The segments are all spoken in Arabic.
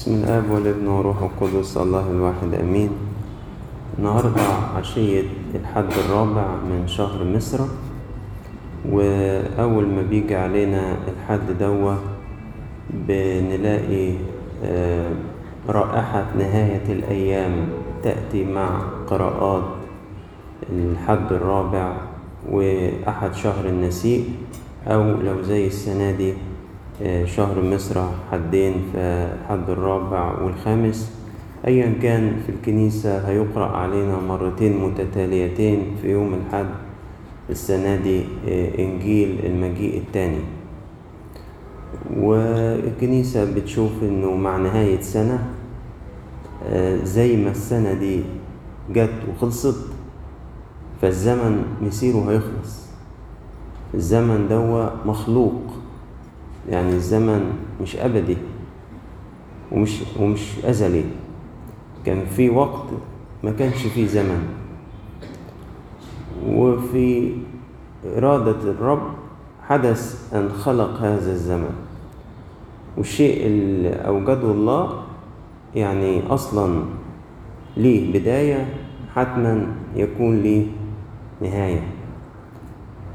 بسم الآب والابن وروح القدس الله الواحد أمين. النهاردة عشية الحد الرابع من شهر مصر وأول ما بيجي علينا الحد دوا بنلاقي آه، رائحة نهاية الأيام تأتي مع قراءات الحد الرابع وأحد شهر النسيء أو لو زي السنة دي شهر مصر حدين فالحد الرابع والخامس. أيا كان في الكنيسة هيقرأ علينا مرتين متتاليتين في يوم الحد السنة دي آه، إنجيل المجيء الثاني. والكنيسة بتشوف إنه مع نهاية سنة آه، زي ما السنة دي جت وخلصت فالزمن مسيره هيخلص. الزمن دوا مخلوق. يعني الزمن مش أبدي ومش ومش أزلي. كان في وقت ما كانش فيه زمن. وفي إرادة الرب حدث أن خلق هذا الزمن. والشيء اللي أوجده الله يعني أصلا ليه بداية حتما يكون ليه نهاية.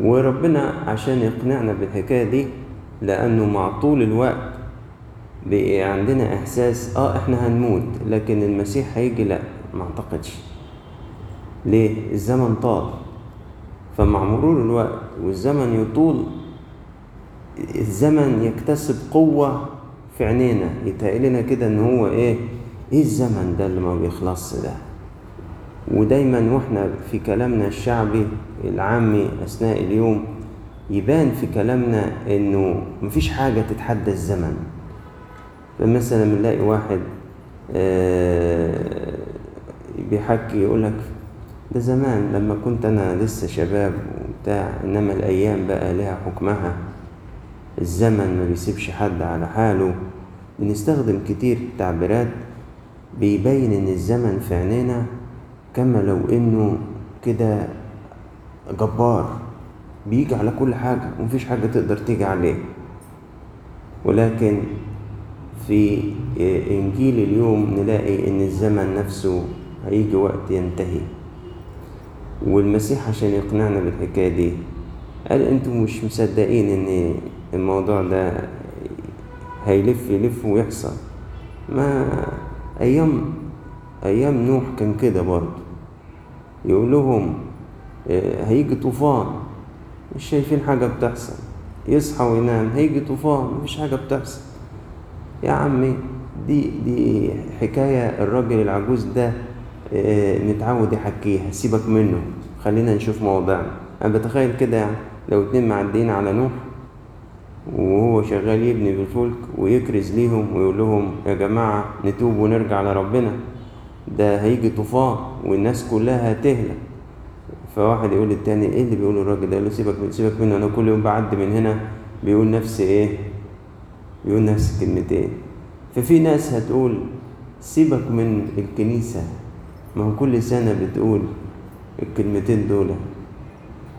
وربنا عشان يقنعنا بالحكاية دي لأنه مع طول الوقت بقى عندنا إحساس آه إحنا هنموت لكن المسيح هيجي لأ ما أعتقدش ليه؟ الزمن طال فمع مرور الوقت والزمن يطول الزمن يكتسب قوة في عينينا يتهيألنا كده إن هو إيه؟ إيه الزمن ده اللي ما بيخلصش ده؟ ودايما وإحنا في كلامنا الشعبي العامي أثناء اليوم يبان في كلامنا إنه مفيش حاجة تتحدى الزمن. فمثلا بنلاقي واحد آه، بيحكي يقولك ده زمان لما كنت أنا لسه شباب وبتاع إنما الأيام بقى لها حكمها. الزمن ما بيسيبش حد على حاله. بنستخدم كتير تعبيرات بيبين إن الزمن في عينينا كما لو إنه كده جبار. بيجي على كل حاجة ومفيش حاجة تقدر تيجي عليه. ولكن في إنجيل اليوم نلاقي إن الزمن نفسه هيجي وقت ينتهي. والمسيح عشان يقنعنا بالحكاية دي قال أنتوا مش مصدقين إن الموضوع ده هيلف يلف ويحصل. ما أيام أيام نوح كان كده برضه. يقول لهم آه، هيجي طوفان. مش شايفين حاجة بتحصل. يصحى وينام. هيجي طوفان. مفيش حاجة بتحصل. يا عمي دي دي حكاية الراجل العجوز ده آه، متعود يحكيها. سيبك منه. خلينا نشوف موضوعنا أنا بتخيل كده يعني. لو اتنين معديين على نوح وهو شغال يبني بالفلك ويكرز ليهم ويقول لهم يا جماعة نتوب ونرجع لربنا. ده هيجي طوفان والناس كلها هتهلك فواحد يقول للتاني إيه اللي بيقوله الراجل ده؟ يقول له سيبك سيبك منه أنا كل يوم بعدي من هنا بيقول نفس إيه؟ بيقول نفس الكلمتين. ففي ناس هتقول سيبك من الكنيسة. ما هو كل سنة بتقول الكلمتين دول.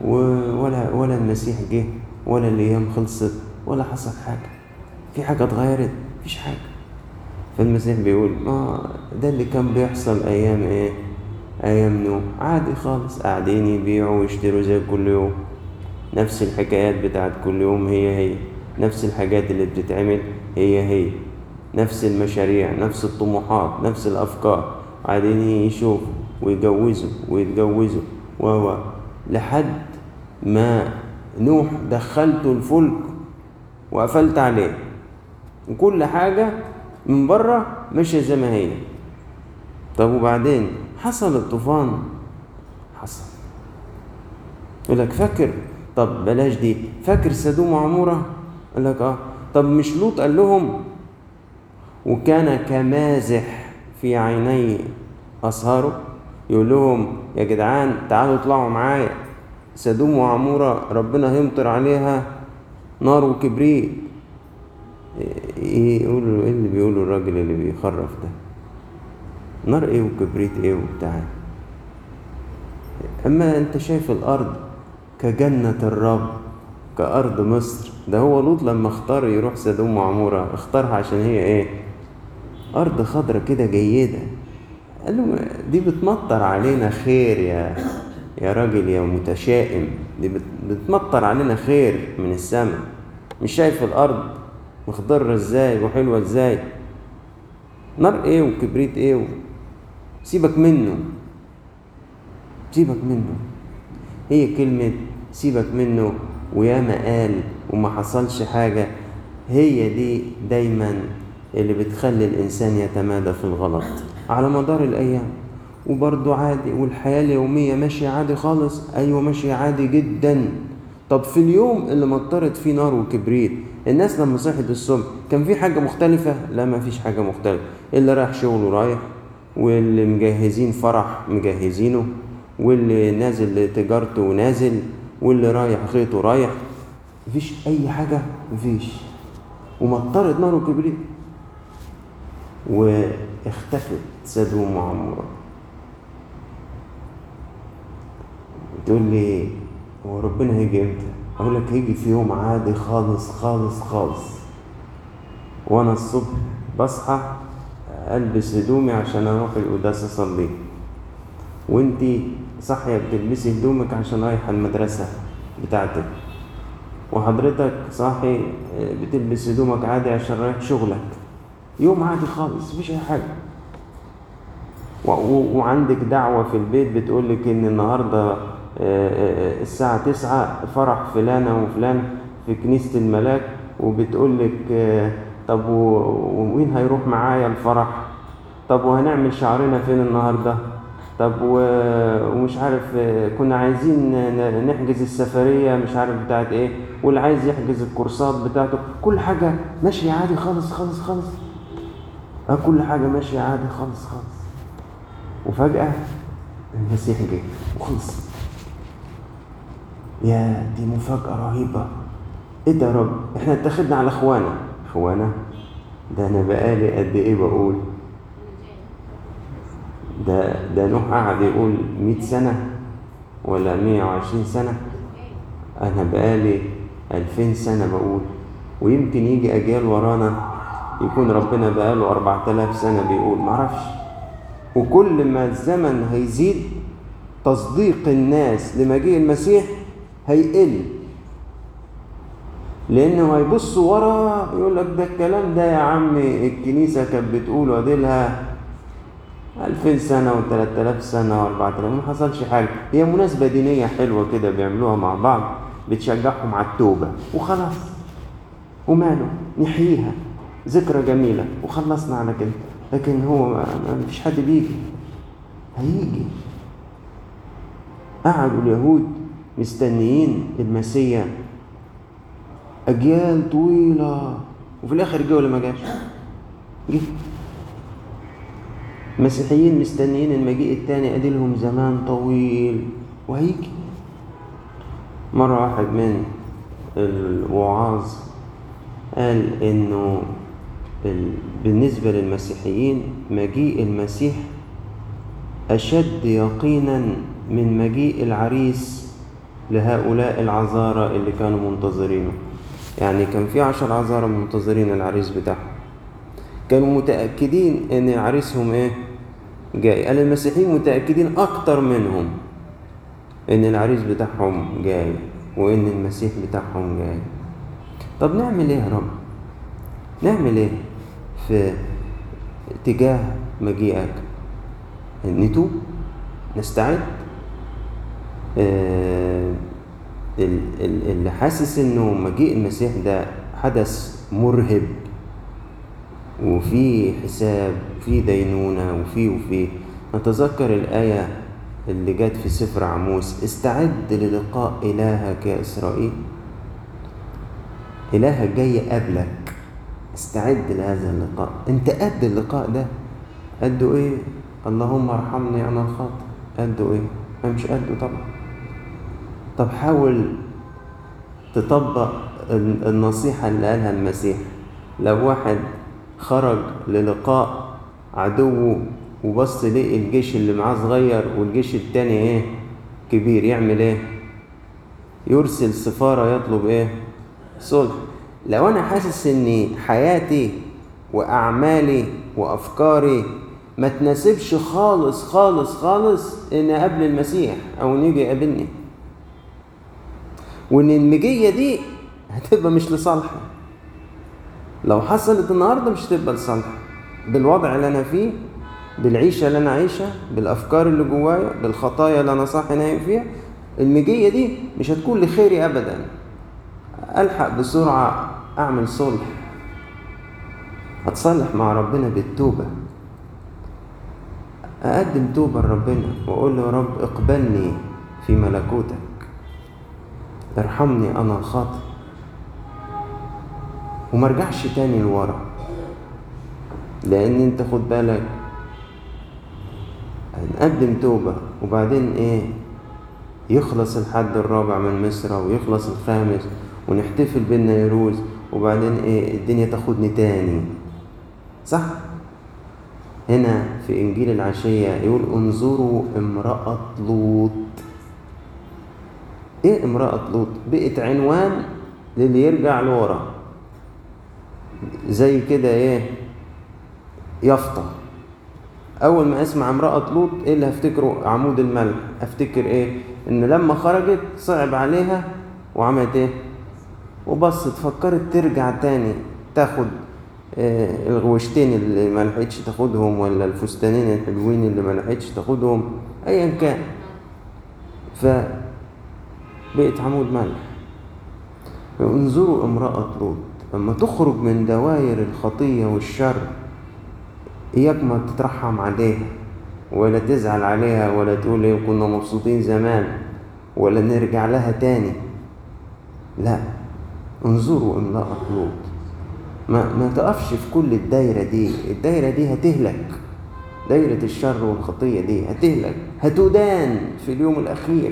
ولا ولا المسيح جه ولا الأيام خلصت ولا حصل حاجة. في حاجة اتغيرت؟ مفيش حاجة. فالمسيح بيقول ما ده اللي كان بيحصل أيام إيه؟ نوح. عادي خالص. قاعدين يبيعوا ويشتروا زي كل يوم. نفس الحكايات بتاعت كل يوم هي هي. نفس الحاجات اللي بتتعمل هي هي. نفس المشاريع نفس الطموحات نفس الأفكار. قاعدين يشوفوا ويجوزوا ويتجوزوا. و لحد ما نوح دخلته الفلك وقفلت عليه. وكل حاجة من بره ماشية زي ما هي. طب وبعدين؟ حصل الطوفان. حصل. يقول لك فاكر؟ طب بلاش دي. فاكر سدوم وعمورة؟ يقول لك آه. طب مش لوط قال لهم؟ وكان كمازح في عيني أصهاره يقول لهم يا جدعان تعالوا اطلعوا معايا. سدوم وعمورة ربنا هيمطر عليها نار وكبريت. إيه يقولوا إيه اللي بيقوله الراجل اللي بيخرف ده؟ نار إيه وكبريت إيه وبتاع. أما أنت شايف الأرض كجنة الرب كأرض مصر ده هو لوط لما اختار يروح سدوم وعمورة اختارها عشان هي إيه؟ أرض خضرة كده جيدة. قال له دي بتمطر علينا خير يا يا راجل يا متشائم. دي بت- بتمطر علينا خير من السماء مش شايف الأرض مخضرة إزاي وحلوة إزاي؟ نار إيه وكبريت إيه. سيبك منه. سيبك منه. هي كلمة سيبك منه وياما قال وما حصلش حاجة هي دي دايما اللي بتخلي الإنسان يتمادى في الغلط. على مدار الأيام. وبرضه عادي والحياة اليومية ماشية عادي خالص. أيوة ماشية عادي جدا. طب في اليوم اللي مطرت فيه نار وكبريت الناس لما صحت الصبح كان في حاجة مختلفة؟ لا ما فيش حاجة مختلفة. اللي رايح شغله رايح واللي مجهزين فرح مجهزينه واللي نازل تجارته نازل واللي رايح خيطه رايح. مفيش أي حاجة مفيش. ومطرت نار وكبريت. واختفت سدوم وعمورة تقول لي هو ربنا هيجي إمتى؟ أقول لك هيجي في يوم عادي خالص خالص خالص. وأنا الصبح بصحى ألبس هدومي عشان أروح القداس أصلي. وانتي صاحية بتلبسي هدومك عشان رايحة المدرسة بتاعتك. وحضرتك صاحي بتلبس هدومك عادي عشان رايح شغلك. يوم عادي خالص مفيش أي حاجة. وعندك دعوة في البيت بتقولك إن النهاردة آه، آه، الساعة تسعة فرح فلانة وفلان في كنيسة الملاك وبتقولك آه، طب ومين هيروح معايا الفرح؟ طب وهنعمل شعرنا فين النهاردة؟ طب ومش عارف آه، كنا عايزين نحجز السفرية مش عارف بتاعت إيه واللي عايز يحجز الكورسات بتاعته. كل حاجة ماشية عادي خالص خالص خالص. آه كل حاجة ماشية عادي خالص خالص. وفجأة المسيح جه وخلص. يا دي مفاجأة رهيبة. إيه ده يا رب؟ إحنا اتخذنا على اخوانا اخوانا ده أنا بقالي قد إيه بقول؟ ده ده نوح قعد يقول 100 سنة ولا 120 سنة. أنا بقالي 2000 سنة بقول. ويمكن يجي أجيال ورانا يكون ربنا بقاله 4000 سنة بيقول. معرفش. وكل ما الزمن هيزيد تصديق الناس لمجيء المسيح هيقل. لأنه هيبصوا ورا يقول لك ده الكلام ده يا عم الكنيسة كانت بتقوله اديلها 2000 سنة و3000 سنة و4000 ما حصلش حاجة. هي مناسبة دينية حلوة كده بيعملوها مع بعض بتشجعهم على التوبة وخلاص. وماله؟ نحييها. ذكرى جميلة. وخلصنا على كده. لكن هو ما فيش حد بيجي. هيجي. قعدوا اليهود مستنيين المسيا أجيال طويلة. وفي الآخر جه ولا ما جاش؟ جه. المسيحيين مستنيين المجيء التاني. أدي لهم زمان طويل. وهيجي مرة واحد من الوعاظ قال إنه ال- بالنسبة للمسيحيين مجيء المسيح أشد يقينا من مجيء العريس لهؤلاء العذارى اللي كانوا منتظرينه. يعني كان في عشر عذارى منتظرين العريس بتاعهم. كانوا متأكدين إن عريسهم إيه؟ جاي. قال المسيحيين متأكدين أكتر منهم إن العريس بتاعهم جاي وإن المسيح بتاعهم جاي. طب نعمل إيه يا رب؟ نعمل إيه في اتجاه مجيئك؟ نتوب؟ نستعد؟ آه، اللي حاسس إنه مجيء المسيح ده حدث مرهب وفي حساب في دينونة وفي وفي. نتذكر الآية اللي جت في سفر عموس استعد للقاء إلهك يا إسرائيل. إلهك جاي قبلك. استعد لهذا اللقاء. أنت قد اللقاء ده؟ قده إيه؟ اللهم ارحمني أنا الخاطئ. قده إيه؟ أنا مش قده طبعا. طب حاول تطبق ال- النصيحة اللي قالها المسيح. لو واحد خرج للقاء عدوه وبص لقي الجيش اللي معاه صغير والجيش التاني إيه؟ كبير يعمل إيه؟ يرسل سفارة يطلب إيه؟ صلح. لو أنا حاسس إن حياتي وأعمالي وأفكاري ما تناسبش خالص خالص خالص إن أقابل المسيح أو إن يجي يقابلني. وإن المجية دي هتبقى مش لصالحي لو حصلت النهاردة مش هتبقى لصالحي بالوضع اللي أنا فيه بالعيشة اللي أنا عايشها بالأفكار اللي جوايا بالخطايا اللي أنا صاحي نايم فيها المجية دي مش هتكون لخيري أبدا. ألحق بسرعة أعمل صلح. أتصالح مع ربنا بالتوبة. أقدم توبة لربنا وأقول له يا رب اقبلني في ملكوتك. ارحمني أنا الخاطئ ومرجعش تاني لورا. لأن أنت خد بالك هنقدم توبة وبعدين إيه؟ يخلص الحد الرابع من مصر ويخلص الخامس ونحتفل بالنيروز وبعدين إيه؟ الدنيا تاخدني تاني. صح؟ هنا في إنجيل العشية يقول انظروا امرأة لوط. إيه امرأة لوط؟ بقت عنوان للي يرجع لورا. زي كده إيه؟ يافطة. أول ما أسمع امرأة لوط إيه اللي هفتكره؟ عمود الملح أفتكر إيه؟ إن لما خرجت صعب عليها وعملت إيه؟ وبصت فكرت ترجع تاني تاخد آه الغوشتين اللي ما لحقتش تاخدهم ولا الفستانين الحلوين اللي ما لحقتش تاخدهم ايا كان. فبقت عمود ملح انظروا امرأة لوط لما تخرج من دوائر الخطية والشر إياك ما تترحم عليها ولا تزعل عليها ولا تقول إيه كنا مبسوطين زمان ولا نرجع لها تاني. لا انظروا امرأة لوط ما, ما تقفش في كل الدايرة دي. الدايرة دي هتهلك. دايرة الشر والخطية دي هتهلك. هتدان في اليوم الأخير.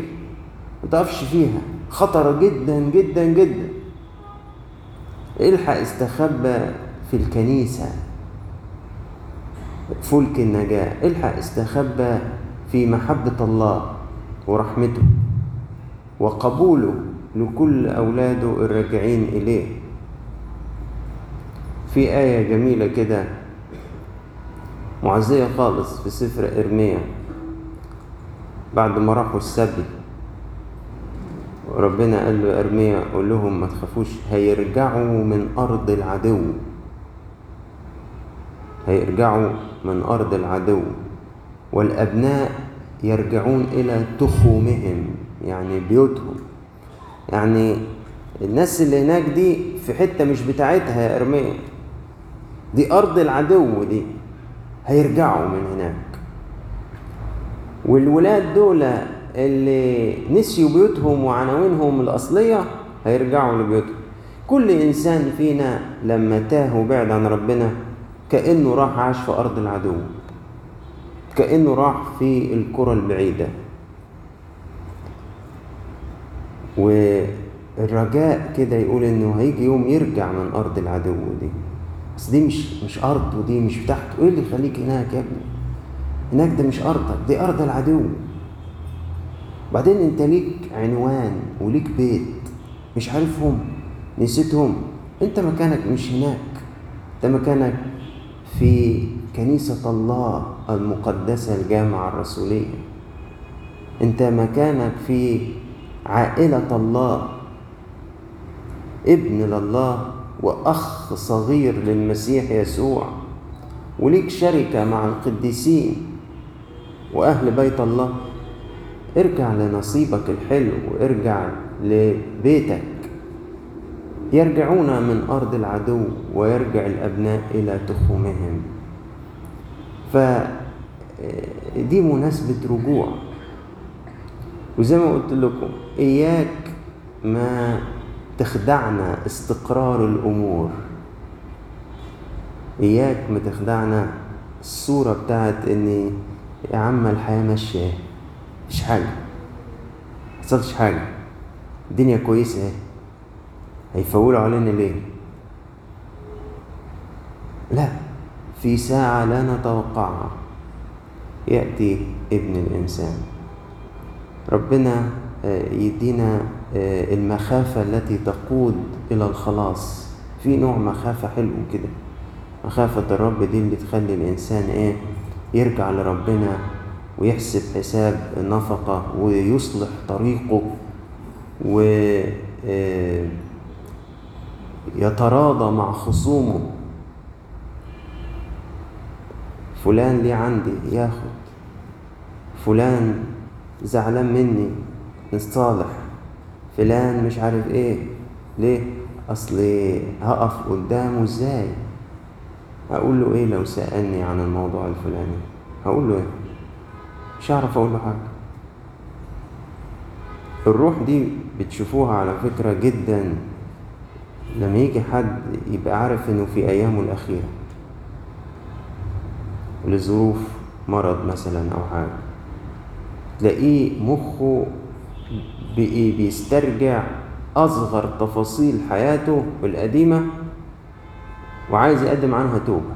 ما تقفش فيها. خطرة جدا جدا جدا. الحق استخبى في الكنيسة. فلك النجاة. الحق استخبى في محبة الله ورحمته وقبوله لكل أولاده الراجعين إليه. في آية جميلة كده معزية خالص في سفر إرميا بعد ما راحوا السبي وربنا قال له إرميا قول لهم ما تخافوش هيرجعوا من أرض العدو. هيرجعوا من أرض العدو. والأبناء يرجعون إلى تخومهم يعني بيوتهم. يعني الناس اللي هناك دي في حتة مش بتاعتها يا إرميا دي أرض العدو دي. هيرجعوا من هناك. والولاد دول اللي نسيوا بيوتهم وعناوينهم الأصلية هيرجعوا لبيوتهم. كل إنسان فينا لما تاه وبعد عن ربنا كأنه راح عاش في أرض العدو. كأنه راح في الكرة البعيدة. والرجاء كده يقول إنه هيجي يوم يرجع من أرض العدو دي. بس دي مش مش أرض ودي مش بتاعته إيه اللي يخليك هناك يا ابني؟ هناك ده مش أرضك دي أرض العدو. بعدين أنت ليك عنوان وليك بيت مش عارفهم نسيتهم. أنت مكانك مش هناك. أنت مكانك في كنيسة الله المقدسة الجامعة الرسولية. أنت مكانك في عائلة الله ابن لله وأخ صغير للمسيح يسوع. وليك شركة مع القديسين وأهل بيت الله. ارجع لنصيبك الحلو وارجع لبيتك. يرجعون من أرض العدو ويرجع الأبناء إلى تخومهم. فدي مناسبة رجوع. وزي ما قلت لكم إياك ما تخدعنا استقرار الأمور. إياك ما تخدعنا الصورة بتاعت إن يا عم الحياة ماشية. مفيش حاجة. محصلش حاجة. الدنيا كويسة اهي. هيفولوا علينا ليه؟ لا في ساعة لا نتوقعها. يأتي ابن الإنسان. ربنا يدينا المخافة التي تقود إلى الخلاص. في نوع مخافة حلو كده. مخافة الرب دي اللي تخلي الإنسان إيه؟ يرجع لربنا ويحسب حساب النفقة ويصلح طريقه و آه، مع خصومه. فلان ليه عندي؟ ياخد. فلان زعلان مني؟ نتصالح فلان مش عارف إيه؟ ليه؟ أصل هقف قدامه إزاي؟ هقول له إيه لو سألني عن الموضوع الفلاني؟ هقول له إيه؟ مش هعرف أقول له حاجة. الروح دي بتشوفوها على فكرة جدا لما يجي حد يبقى عارف إنه في أيامه الأخيرة. لظروف مرض مثلا أو حاجة. تلاقيه مخه بي- بيسترجع أصغر تفاصيل حياته القديمة وعايز يقدم عنها توبة.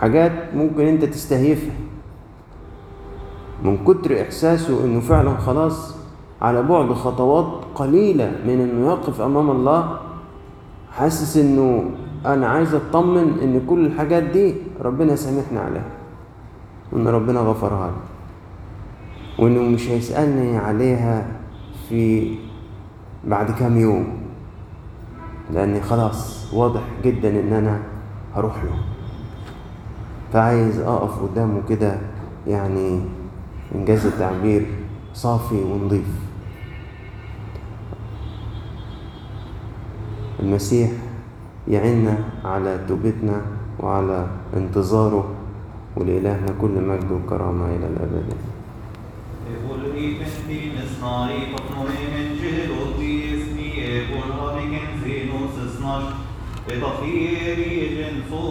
حاجات ممكن أنت تستهيفها. من كتر إحساسه إنه فعلا خلاص على بعد خطوات قليلة من إنه يقف أمام الله حاسس إنه أنا عايز أطمن إن كل الحاجات دي ربنا سامحني عليها وإن ربنا غفرها لي وإنه مش هيسألني عليها في بعد كام يوم لأني خلاص واضح جدا إن أنا هروح له. فعايز أقف قدامه كده يعني إنجاز التعبير صافي ونظيف. المسيح يعيننا على توبتنا وعلى انتظاره ولإلهنا كل مجد وكرامة إلى الأبد.